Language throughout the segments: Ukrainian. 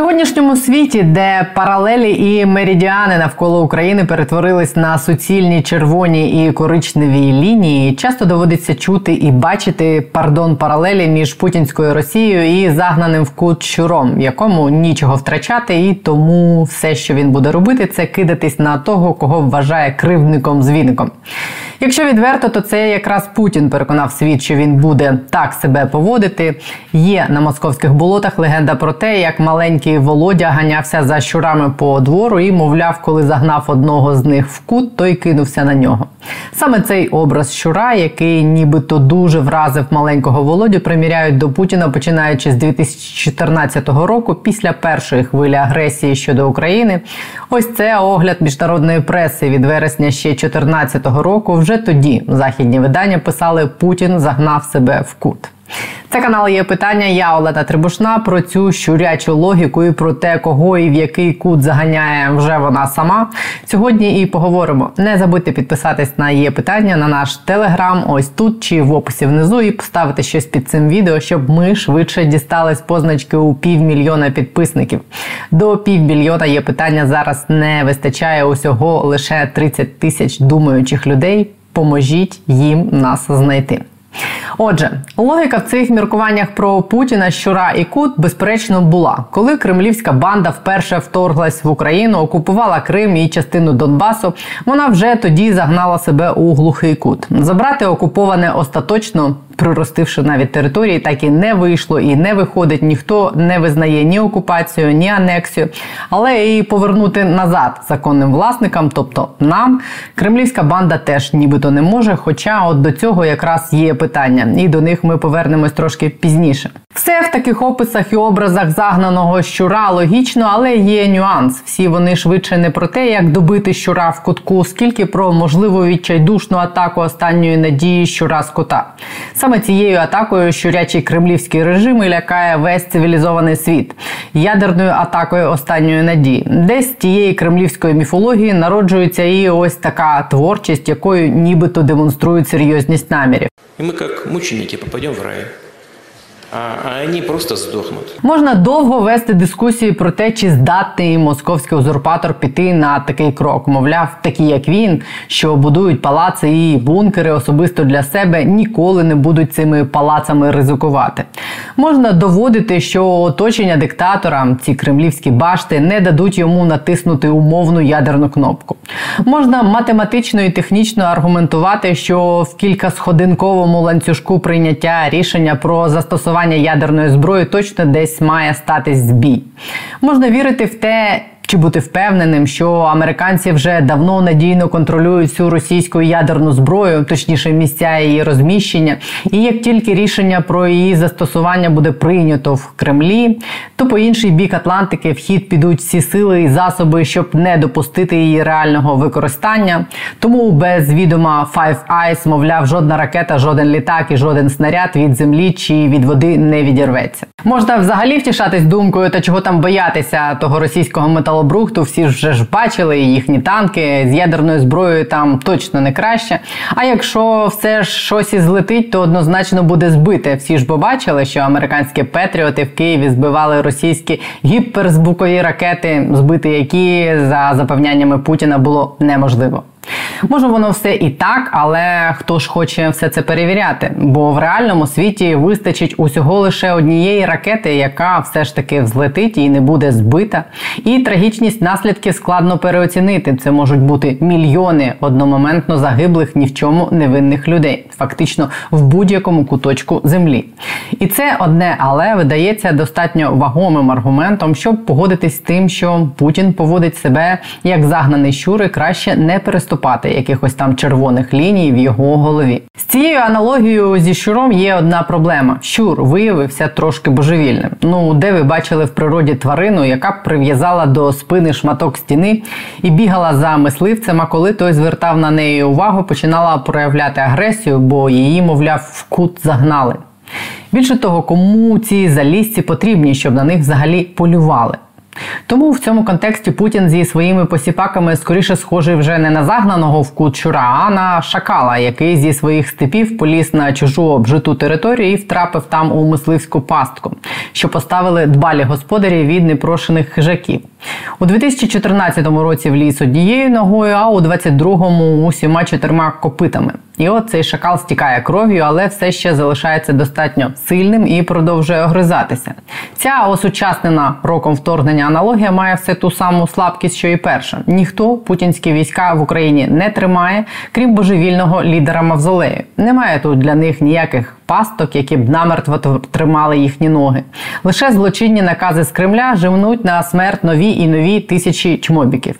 сьогоднішньому світі, де паралелі і меридіани навколо України перетворились на суцільні червоні і коричневі лінії, часто доводиться чути і бачити пардон паралелі між путінською Росією і загнаним в кут щуром, якому нічого втрачати, і тому все, що він буде робити, це кидатись на того, кого вважає кривдником звідником. Якщо відверто, то це якраз Путін переконав світ, що він буде так себе поводити. Є на московських болотах легенда про те, як маленький Володя ганявся за щурами по двору і, мовляв, коли загнав одного з них в кут, той кинувся на нього. Саме цей образ щура, який нібито дуже вразив маленького Володю, приміряють до Путіна, починаючи з 2014 року, після першої хвилі агресії щодо України. Ось це огляд міжнародної преси від вересня ще 2014 року. Вже тоді західні видання писали Путін загнав себе в кут. Це канал є питання. Я Олена Трибушна про цю щурячу логіку і про те, кого і в який кут заганяє вже вона сама. Сьогодні і поговоримо. Не забудьте підписатись на є питання на наш телеграм, ось тут чи в описі внизу, і поставити щось під цим відео, щоб ми швидше дістались позначки у півмільйона підписників. До півмільйона є питання зараз не вистачає усього лише 30 тисяч думаючих людей. Поможіть їм нас знайти. Отже, логіка в цих міркуваннях про Путіна, Щура і Кут, безперечно, була, коли кремлівська банда вперше вторглась в Україну, окупувала Крим і частину Донбасу. Вона вже тоді загнала себе у глухий кут. Забрати окуповане остаточно приростивши навіть території, так і не вийшло і не виходить. Ніхто не визнає ні окупацію, ні анексію, але і повернути назад законним власникам, тобто нам, кремлівська банда теж нібито не може. Хоча от до цього якраз є питання, і до них ми повернемось трошки пізніше. Все в таких описах і образах загнаного щура логічно, але є нюанс. Всі вони швидше не про те, як добити щура в кутку, скільки про можливу відчайдушну атаку останньої надії щура з кота. Саме цією атакою щурячий кремлівський режим і лякає весь цивілізований світ ядерною атакою останньої надії. Десь тієї кремлівської міфології народжується і ось така творчість, якою нібито демонструють серйозність намірів. І ми як мученики попадемо в рай а вони просто здохнуть. Можна довго вести дискусії про те, чи здатний московський узурпатор піти на такий крок. Мовляв, такі як він, що будують палаци і бункери особисто для себе, ніколи не будуть цими палацами ризикувати. Можна доводити, що оточення диктатора, ці кремлівські башти, не дадуть йому натиснути умовну ядерну кнопку. Можна математично і технічно аргументувати, що в кількасходинковому ланцюжку прийняття рішення про застосування застосування ядерної зброї точно десь має стати збій. Можна вірити в те, чи бути впевненим, що американці вже давно надійно контролюють цю російську ядерну зброю, точніше місця її розміщення, і як тільки рішення про її застосування буде прийнято в Кремлі, то по інший бік Атлантики в хід підуть всі сили і засоби, щоб не допустити її реального використання. Тому без відома Five Eyes, мовляв, жодна ракета, жоден літак і жоден снаряд від землі чи від води не відірветься. Можна взагалі втішатись думкою та чого там боятися того російського металу металобрухту всі вже ж бачили їхні танки з ядерною зброєю там точно не краще. А якщо все ж щось і злетить, то однозначно буде збите. Всі ж побачили, що американські петріоти в Києві збивали російські гіперзвукові ракети, збити які за запевняннями Путіна було неможливо. Може, воно все і так, але хто ж хоче все це перевіряти? Бо в реальному світі вистачить усього лише однієї ракети, яка все ж таки взлетить і не буде збита. І трагічність наслідків складно переоцінити. Це можуть бути мільйони одномоментно загиблих ні в чому невинних людей, фактично в будь-якому куточку землі. І це одне, але видається достатньо вагомим аргументом, щоб погодитись з тим, що Путін поводить себе як загнаний щур і краще не переступати якихось там червоних ліній в його голові. З цією аналогією зі щуром є одна проблема: щур виявився трошки божевільним. Ну, де ви бачили в природі тварину, яка прив'язала до спини шматок стіни і бігала за мисливцем, а коли той звертав на неї увагу, починала проявляти агресію, бо її, мовляв, в кут загнали. Більше того, кому ці залізці потрібні, щоб на них взагалі полювали. Тому в цьому контексті Путін зі своїми посіпаками скоріше схожий вже не на загнаного в кут щура, а на шакала, який зі своїх степів поліз на чужу обжиту територію і втрапив там у мисливську пастку, що поставили дбалі господарі від непрошених хижаків. У 2014 році вліз однією ногою, а у 22-му усіма чотирма копитами. І от цей шакал стікає кров'ю, але все ще залишається достатньо сильним і продовжує огризатися. Ця осучаснена роком вторгнення аналогія має все ту саму слабкість, що і перша. Ніхто путінські війська в Україні не тримає, крім божевільного лідера Мавзолею. Немає тут для них ніяких пасток, які б намертво тримали їхні ноги. Лише злочинні накази з Кремля живнуть на смерть нові і нові тисячі чмобіків.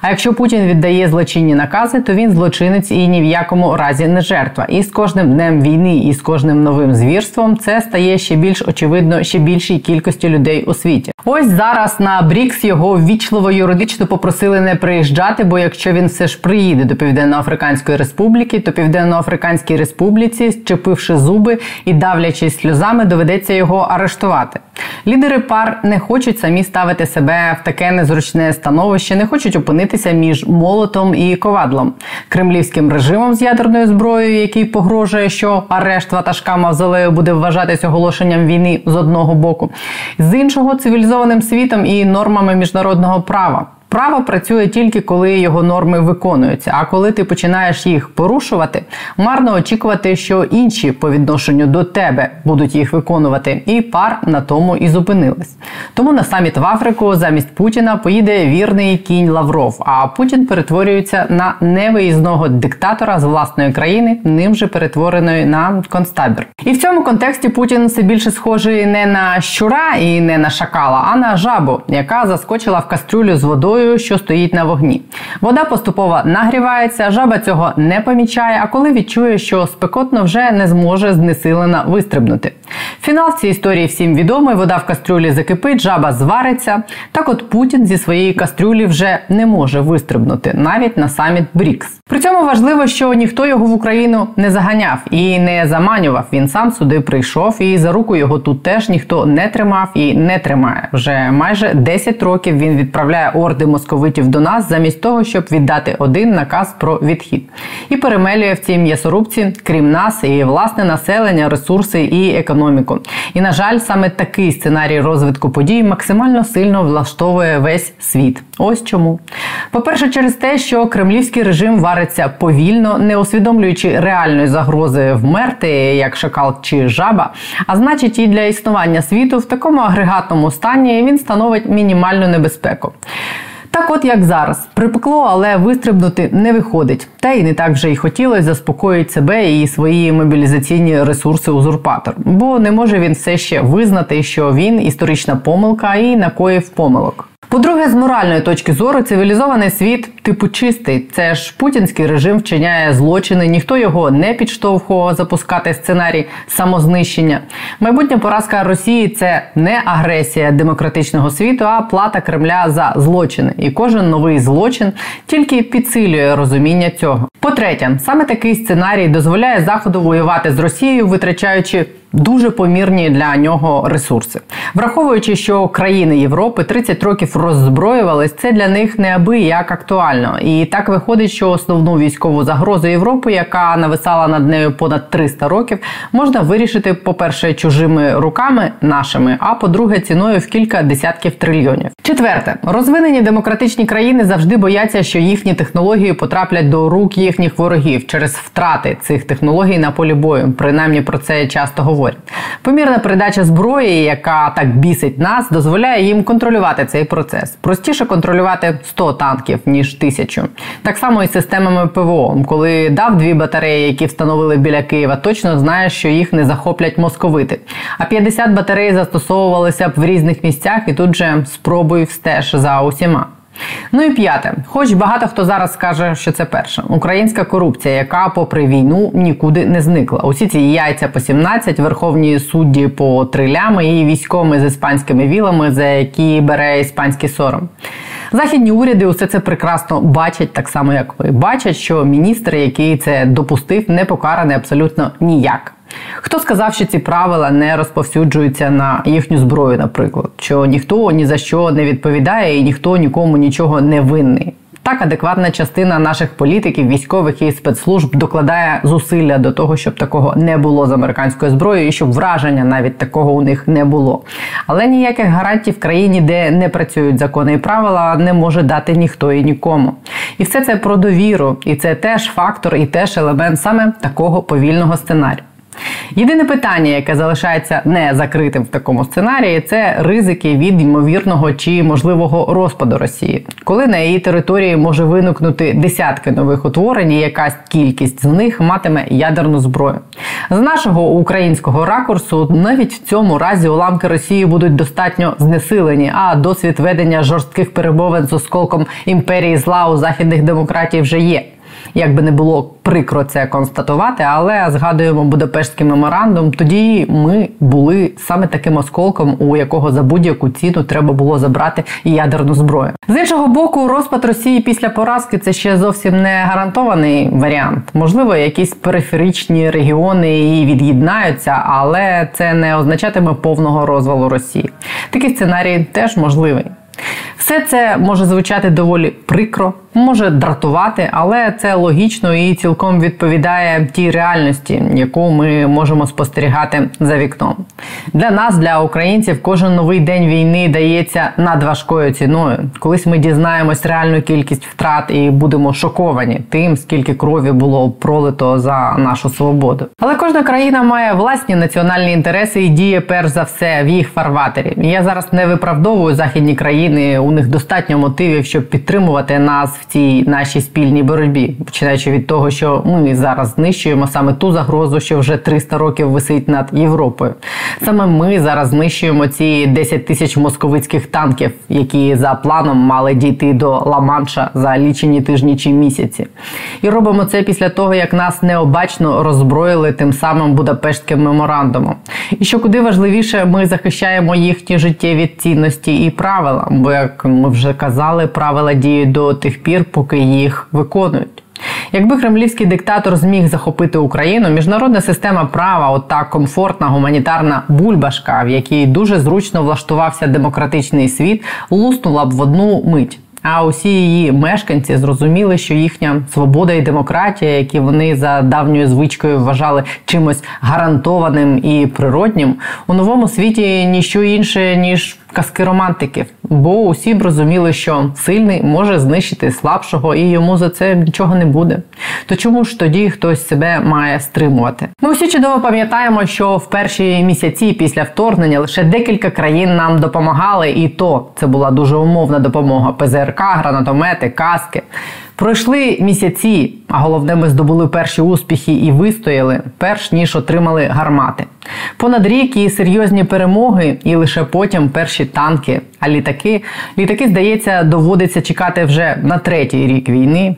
А якщо Путін віддає злочинні накази, то він злочинець і ні в якому разі не жертва. І з кожним днем війни, і з кожним новим звірством це стає ще більш очевидно ще більшій кількості людей у світі. Ось зараз на Брікс його ввічливо юридично попросили не приїжджати, бо якщо він все ж приїде до Південно-Африканської Республіки, то Південно-Африканській Республіці, щепивши зуби і давлячись сльозами, доведеться його арештувати. Лідери пар не хочуть самі ставити себе в таке незручне становище, не хочуть опинитися між молотом і ковадлом, кремлівським режимом з ядерною зброєю, який погрожує, що арешт ватажка Мавзолею буде вважатись оголошенням війни з одного боку, з іншого цивілізованим світом і нормами міжнародного права. Право працює тільки коли його норми виконуються. А коли ти починаєш їх порушувати, марно очікувати, що інші по відношенню до тебе будуть їх виконувати, і пар на тому і зупинилась. Тому на саміт в Африку замість Путіна поїде вірний кінь Лавров. А Путін перетворюється на невиїзного диктатора з власної країни, ним же перетвореної на концтабір. І в цьому контексті Путін все більше схожий не на щура і не на шакала, а на жабу, яка заскочила в кастрюлю з водою водою, що стоїть на вогні. Вода поступово нагрівається, жаба цього не помічає, а коли відчує, що спекотно вже не зможе знесилена вистрибнути. Фінал цій історії всім відомий: вода в кастрюлі закипить, жаба звариться. Так от Путін зі своєї кастрюлі вже не може вистрибнути навіть на саміт Брікс. При цьому важливо, що ніхто його в Україну не заганяв і не заманював. Він сам сюди прийшов, і за руку його тут теж ніхто не тримав і не тримає. Вже майже 10 років він відправляє орди московитів до нас, замість того, щоб віддати один наказ про відхід, і перемелює в цій м'ясорубці, крім нас, і власне населення, ресурси і економіку. І на жаль, саме такий сценарій розвитку подій максимально сильно влаштовує весь світ. Ось чому. По-перше, через те, що кремлівський режим вариться повільно, не усвідомлюючи реальної загрози вмерти, як шакал чи жаба, а значить, і для існування світу в такому агрегатному стані він становить мінімальну небезпеку. Так, от як зараз, припекло, але вистрибнути не виходить. Та й не так вже й хотілося заспокоїти себе і свої мобілізаційні ресурси узурпатор, бо не може він все ще визнати, що він історична помилка і накоїв помилок. По-друге, з моральної точки зору, цивілізований світ типу чистий. Це ж путінський режим вчиняє злочини, ніхто його не підштовхував запускати сценарій самознищення. Майбутня поразка Росії це не агресія демократичного світу, а плата Кремля за злочини. І кожен новий злочин тільки підсилює розуміння цього. По-третє, саме такий сценарій дозволяє заходу воювати з Росією, витрачаючи дуже помірні для нього ресурси, враховуючи, що країни Європи 30 років роззброювались, це для них неабияк актуально. І так виходить, що основну військову загрозу Європи, яка нависала над нею понад 300 років, можна вирішити, по-перше, чужими руками нашими, а по-друге, ціною в кілька десятків трильйонів. Четверте, розвинені демократичні країни завжди бояться, що їхні технології потраплять до рук їхніх ворогів через втрати цих технологій на полі бою. Принаймні про це часто говорять говорять. Помірна передача зброї, яка так бісить нас, дозволяє їм контролювати цей процес. Простіше контролювати 100 танків ніж тисячу. Так само і з системами ПВО. Коли дав дві батареї, які встановили біля Києва, точно знаєш, що їх не захоплять московити. А 50 батарей застосовувалися б в різних місцях, і тут же спробуй встеж за усіма. Ну і п'яте, хоч багато хто зараз скаже, що це перше українська корупція, яка, попри війну, нікуди не зникла. Усі ці яйця по 17, верховні судді по трилями і військовими з іспанськими вілами, за які бере іспанський сором. Західні уряди усе це прекрасно бачать, так само як ви бачать, що міністр, який це допустив, не покараний абсолютно ніяк. Хто сказав, що ці правила не розповсюджуються на їхню зброю, наприклад, що ніхто ні за що не відповідає і ніхто нікому нічого не винний. Так, адекватна частина наших політиків, військових і спецслужб докладає зусилля до того, щоб такого не було з американською зброєю, і щоб враження навіть такого у них не було. Але ніяких гарантій в країні, де не працюють закони і правила, не може дати ніхто і нікому. І все це про довіру, і це теж фактор, і теж елемент саме такого повільного сценарію. Єдине питання, яке залишається не закритим в такому сценарії, це ризики від ймовірного чи можливого розпаду Росії, коли на її території може виникнути десятки нових утворень, і якась кількість з них матиме ядерну зброю. З нашого українського ракурсу навіть в цьому разі уламки Росії будуть достатньо знесилені, а досвід ведення жорстких перемовин з осколком імперії зла у західних демократій вже є. Як би не було прикро це констатувати, але згадуємо Будапештський меморандум. Тоді ми були саме таким осколком, у якого за будь-яку ціну треба було забрати ядерну зброю. З іншого боку, розпад Росії після поразки це ще зовсім не гарантований варіант. Можливо, якісь периферичні регіони і від'єднаються, але це не означатиме повного розвалу Росії. Такий сценарій теж можливий. Все це може звучати доволі прикро, може дратувати, але це логічно і цілком відповідає тій реальності, яку ми можемо спостерігати за вікном. Для нас, для українців, кожен новий день війни дається надважкою ціною. Колись ми дізнаємось реальну кількість втрат і будемо шоковані тим, скільки крові було пролито за нашу свободу. Але кожна країна має власні національні інтереси і діє перш за все в їх фарватері. Я зараз не виправдовую західні країни. У них достатньо мотивів, щоб підтримувати нас в цій нашій спільній боротьбі, починаючи від того, що ми зараз знищуємо саме ту загрозу, що вже 300 років висить над Європою. Саме ми зараз знищуємо ці 10 тисяч московицьких танків, які за планом мали дійти до Ла-Манша за лічені тижні чи місяці. І робимо це після того, як нас необачно роззброїли тим самим Будапештським меморандумом. І що куди важливіше, ми захищаємо їхні життєві цінності і правила. Бо як ми вже казали, правила діють до тих пір, поки їх виконують. Якби кремлівський диктатор зміг захопити Україну, міжнародна система права, ота комфортна гуманітарна бульбашка, в якій дуже зручно влаштувався демократичний світ, луснула б в одну мить. А усі її мешканці зрозуміли, що їхня свобода і демократія, які вони за давньою звичкою вважали чимось гарантованим і природнім, у новому світі ніщо інше ніж казки романтиків, бо усі б розуміли, що сильний може знищити слабшого, і йому за це нічого не буде. То чому ж тоді хтось себе має стримувати? Ми всі чудово пам'ятаємо, що в перші місяці після вторгнення лише декілька країн нам допомагали, і то це була дуже умовна допомога: ПЗРК, гранатомети, каски. Пройшли місяці, а головне, ми здобули перші успіхи і вистояли, перш ніж отримали гармати. Понад рік і серйозні перемоги, і лише потім перші танки. А літаки, літаки, здається, доводиться чекати вже на третій рік війни.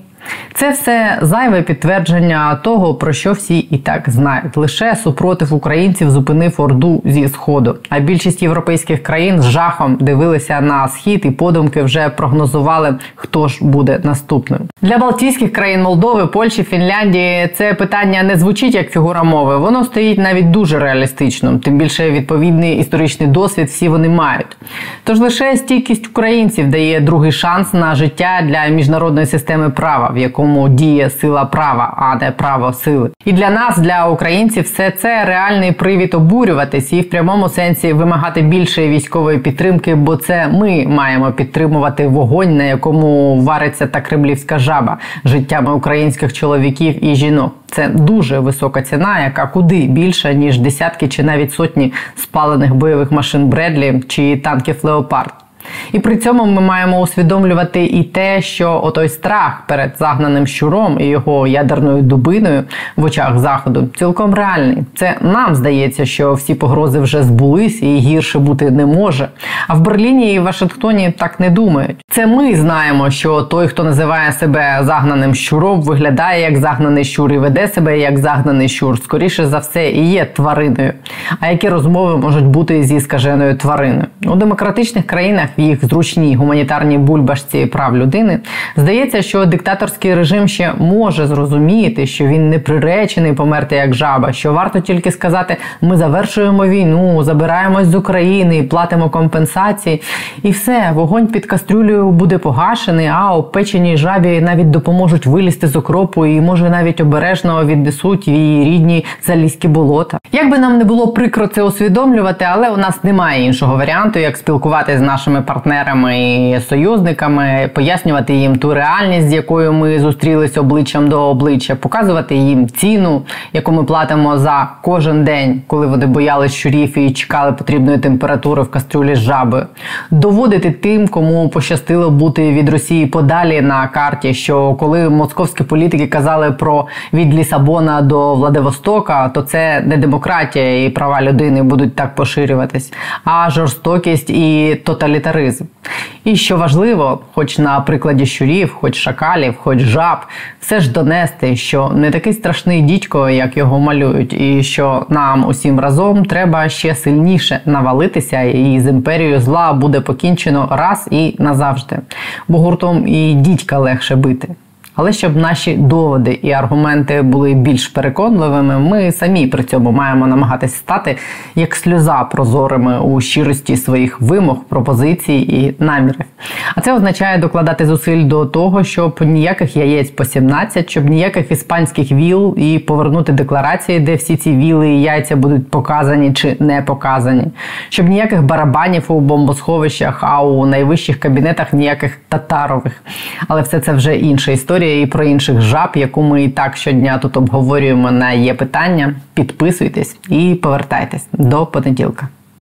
Це все зайве підтвердження того, про що всі і так знають. Лише супротив українців зупинив орду зі сходу. А більшість європейських країн з жахом дивилися на схід і подумки вже прогнозували, хто ж буде наступним. Для Балтійських країн Молдови, Польщі, Фінляндії це питання не звучить як фігура мови. Воно стоїть навіть дуже реалістично. Тим більше відповідний історичний досвід всі вони мають. Тож лише стійкість українців дає другий шанс на життя для міжнародної системи права в якому діє сила права, а не право сили. І для нас, для українців, все це реальний привід обурюватись і в прямому сенсі вимагати більшої військової підтримки, бо це ми маємо підтримувати вогонь, на якому вариться та кремлівська жаба життями українських чоловіків і жінок. Це дуже висока ціна, яка куди більша ніж десятки чи навіть сотні спалених бойових машин Бредлі чи танків Леопард. І при цьому ми маємо усвідомлювати і те, що отой страх перед загнаним щуром і його ядерною дубиною в очах заходу цілком реальний. Це нам здається, що всі погрози вже збулись і гірше бути не може. А в Берліні і Вашингтоні так не думають. Це ми знаємо, що той, хто називає себе загнаним щуром, виглядає як загнаний щур і веде себе як загнаний щур. Скоріше за все, і є твариною. А які розмови можуть бути зі скаженою твариною у демократичних країнах? В їх зручній гуманітарній бульбашці прав людини, здається, що диктаторський режим ще може зрозуміти, що він не приречений померти як жаба, що варто тільки сказати: ми завершуємо війну, забираємось з України, платимо компенсації, і все, вогонь під кастрюлею буде погашений, а опеченій жабі навіть допоможуть вилізти з окропу і може навіть обережно віднесуть її рідні залізькі болота. Як би нам не було прикро це усвідомлювати, але у нас немає іншого варіанту, як спілкуватися з нашими партнерами і союзниками, пояснювати їм ту реальність, з якою ми зустрілись обличчям до обличчя, показувати їм ціну, яку ми платимо за кожен день, коли вони боялись щурів і чекали потрібної температури в кастрюлі з жабою. Доводити тим, кому пощастило бути від Росії подалі на карті, що коли московські політики казали про від Лісабона до Владивостока, то це не демократія і права людини будуть так поширюватись, а жорстокість і тоталітаризм. І що важливо, хоч на прикладі щурів, хоч шакалів, хоч жаб, все ж донести, що не такий страшний дідько, як його малюють, і що нам усім разом треба ще сильніше навалитися, і з імперією зла буде покінчено раз і назавжди. Бо гуртом і дідька легше бити. Але щоб наші доводи і аргументи були більш переконливими, ми самі при цьому маємо намагатися стати як сльоза прозорими у щирості своїх вимог, пропозицій і намірів. А це означає докладати зусиль до того, щоб ніяких яєць по 17, щоб ніяких іспанських віл і повернути декларації, де всі ці віли і яйця будуть показані чи не показані, щоб ніяких барабанів у бомбосховищах, а у найвищих кабінетах ніяких татарових. Але все це вже інша історія історія і про інших жаб, яку ми і так щодня тут обговорюємо на є питання. Підписуйтесь і повертайтесь до понеділка.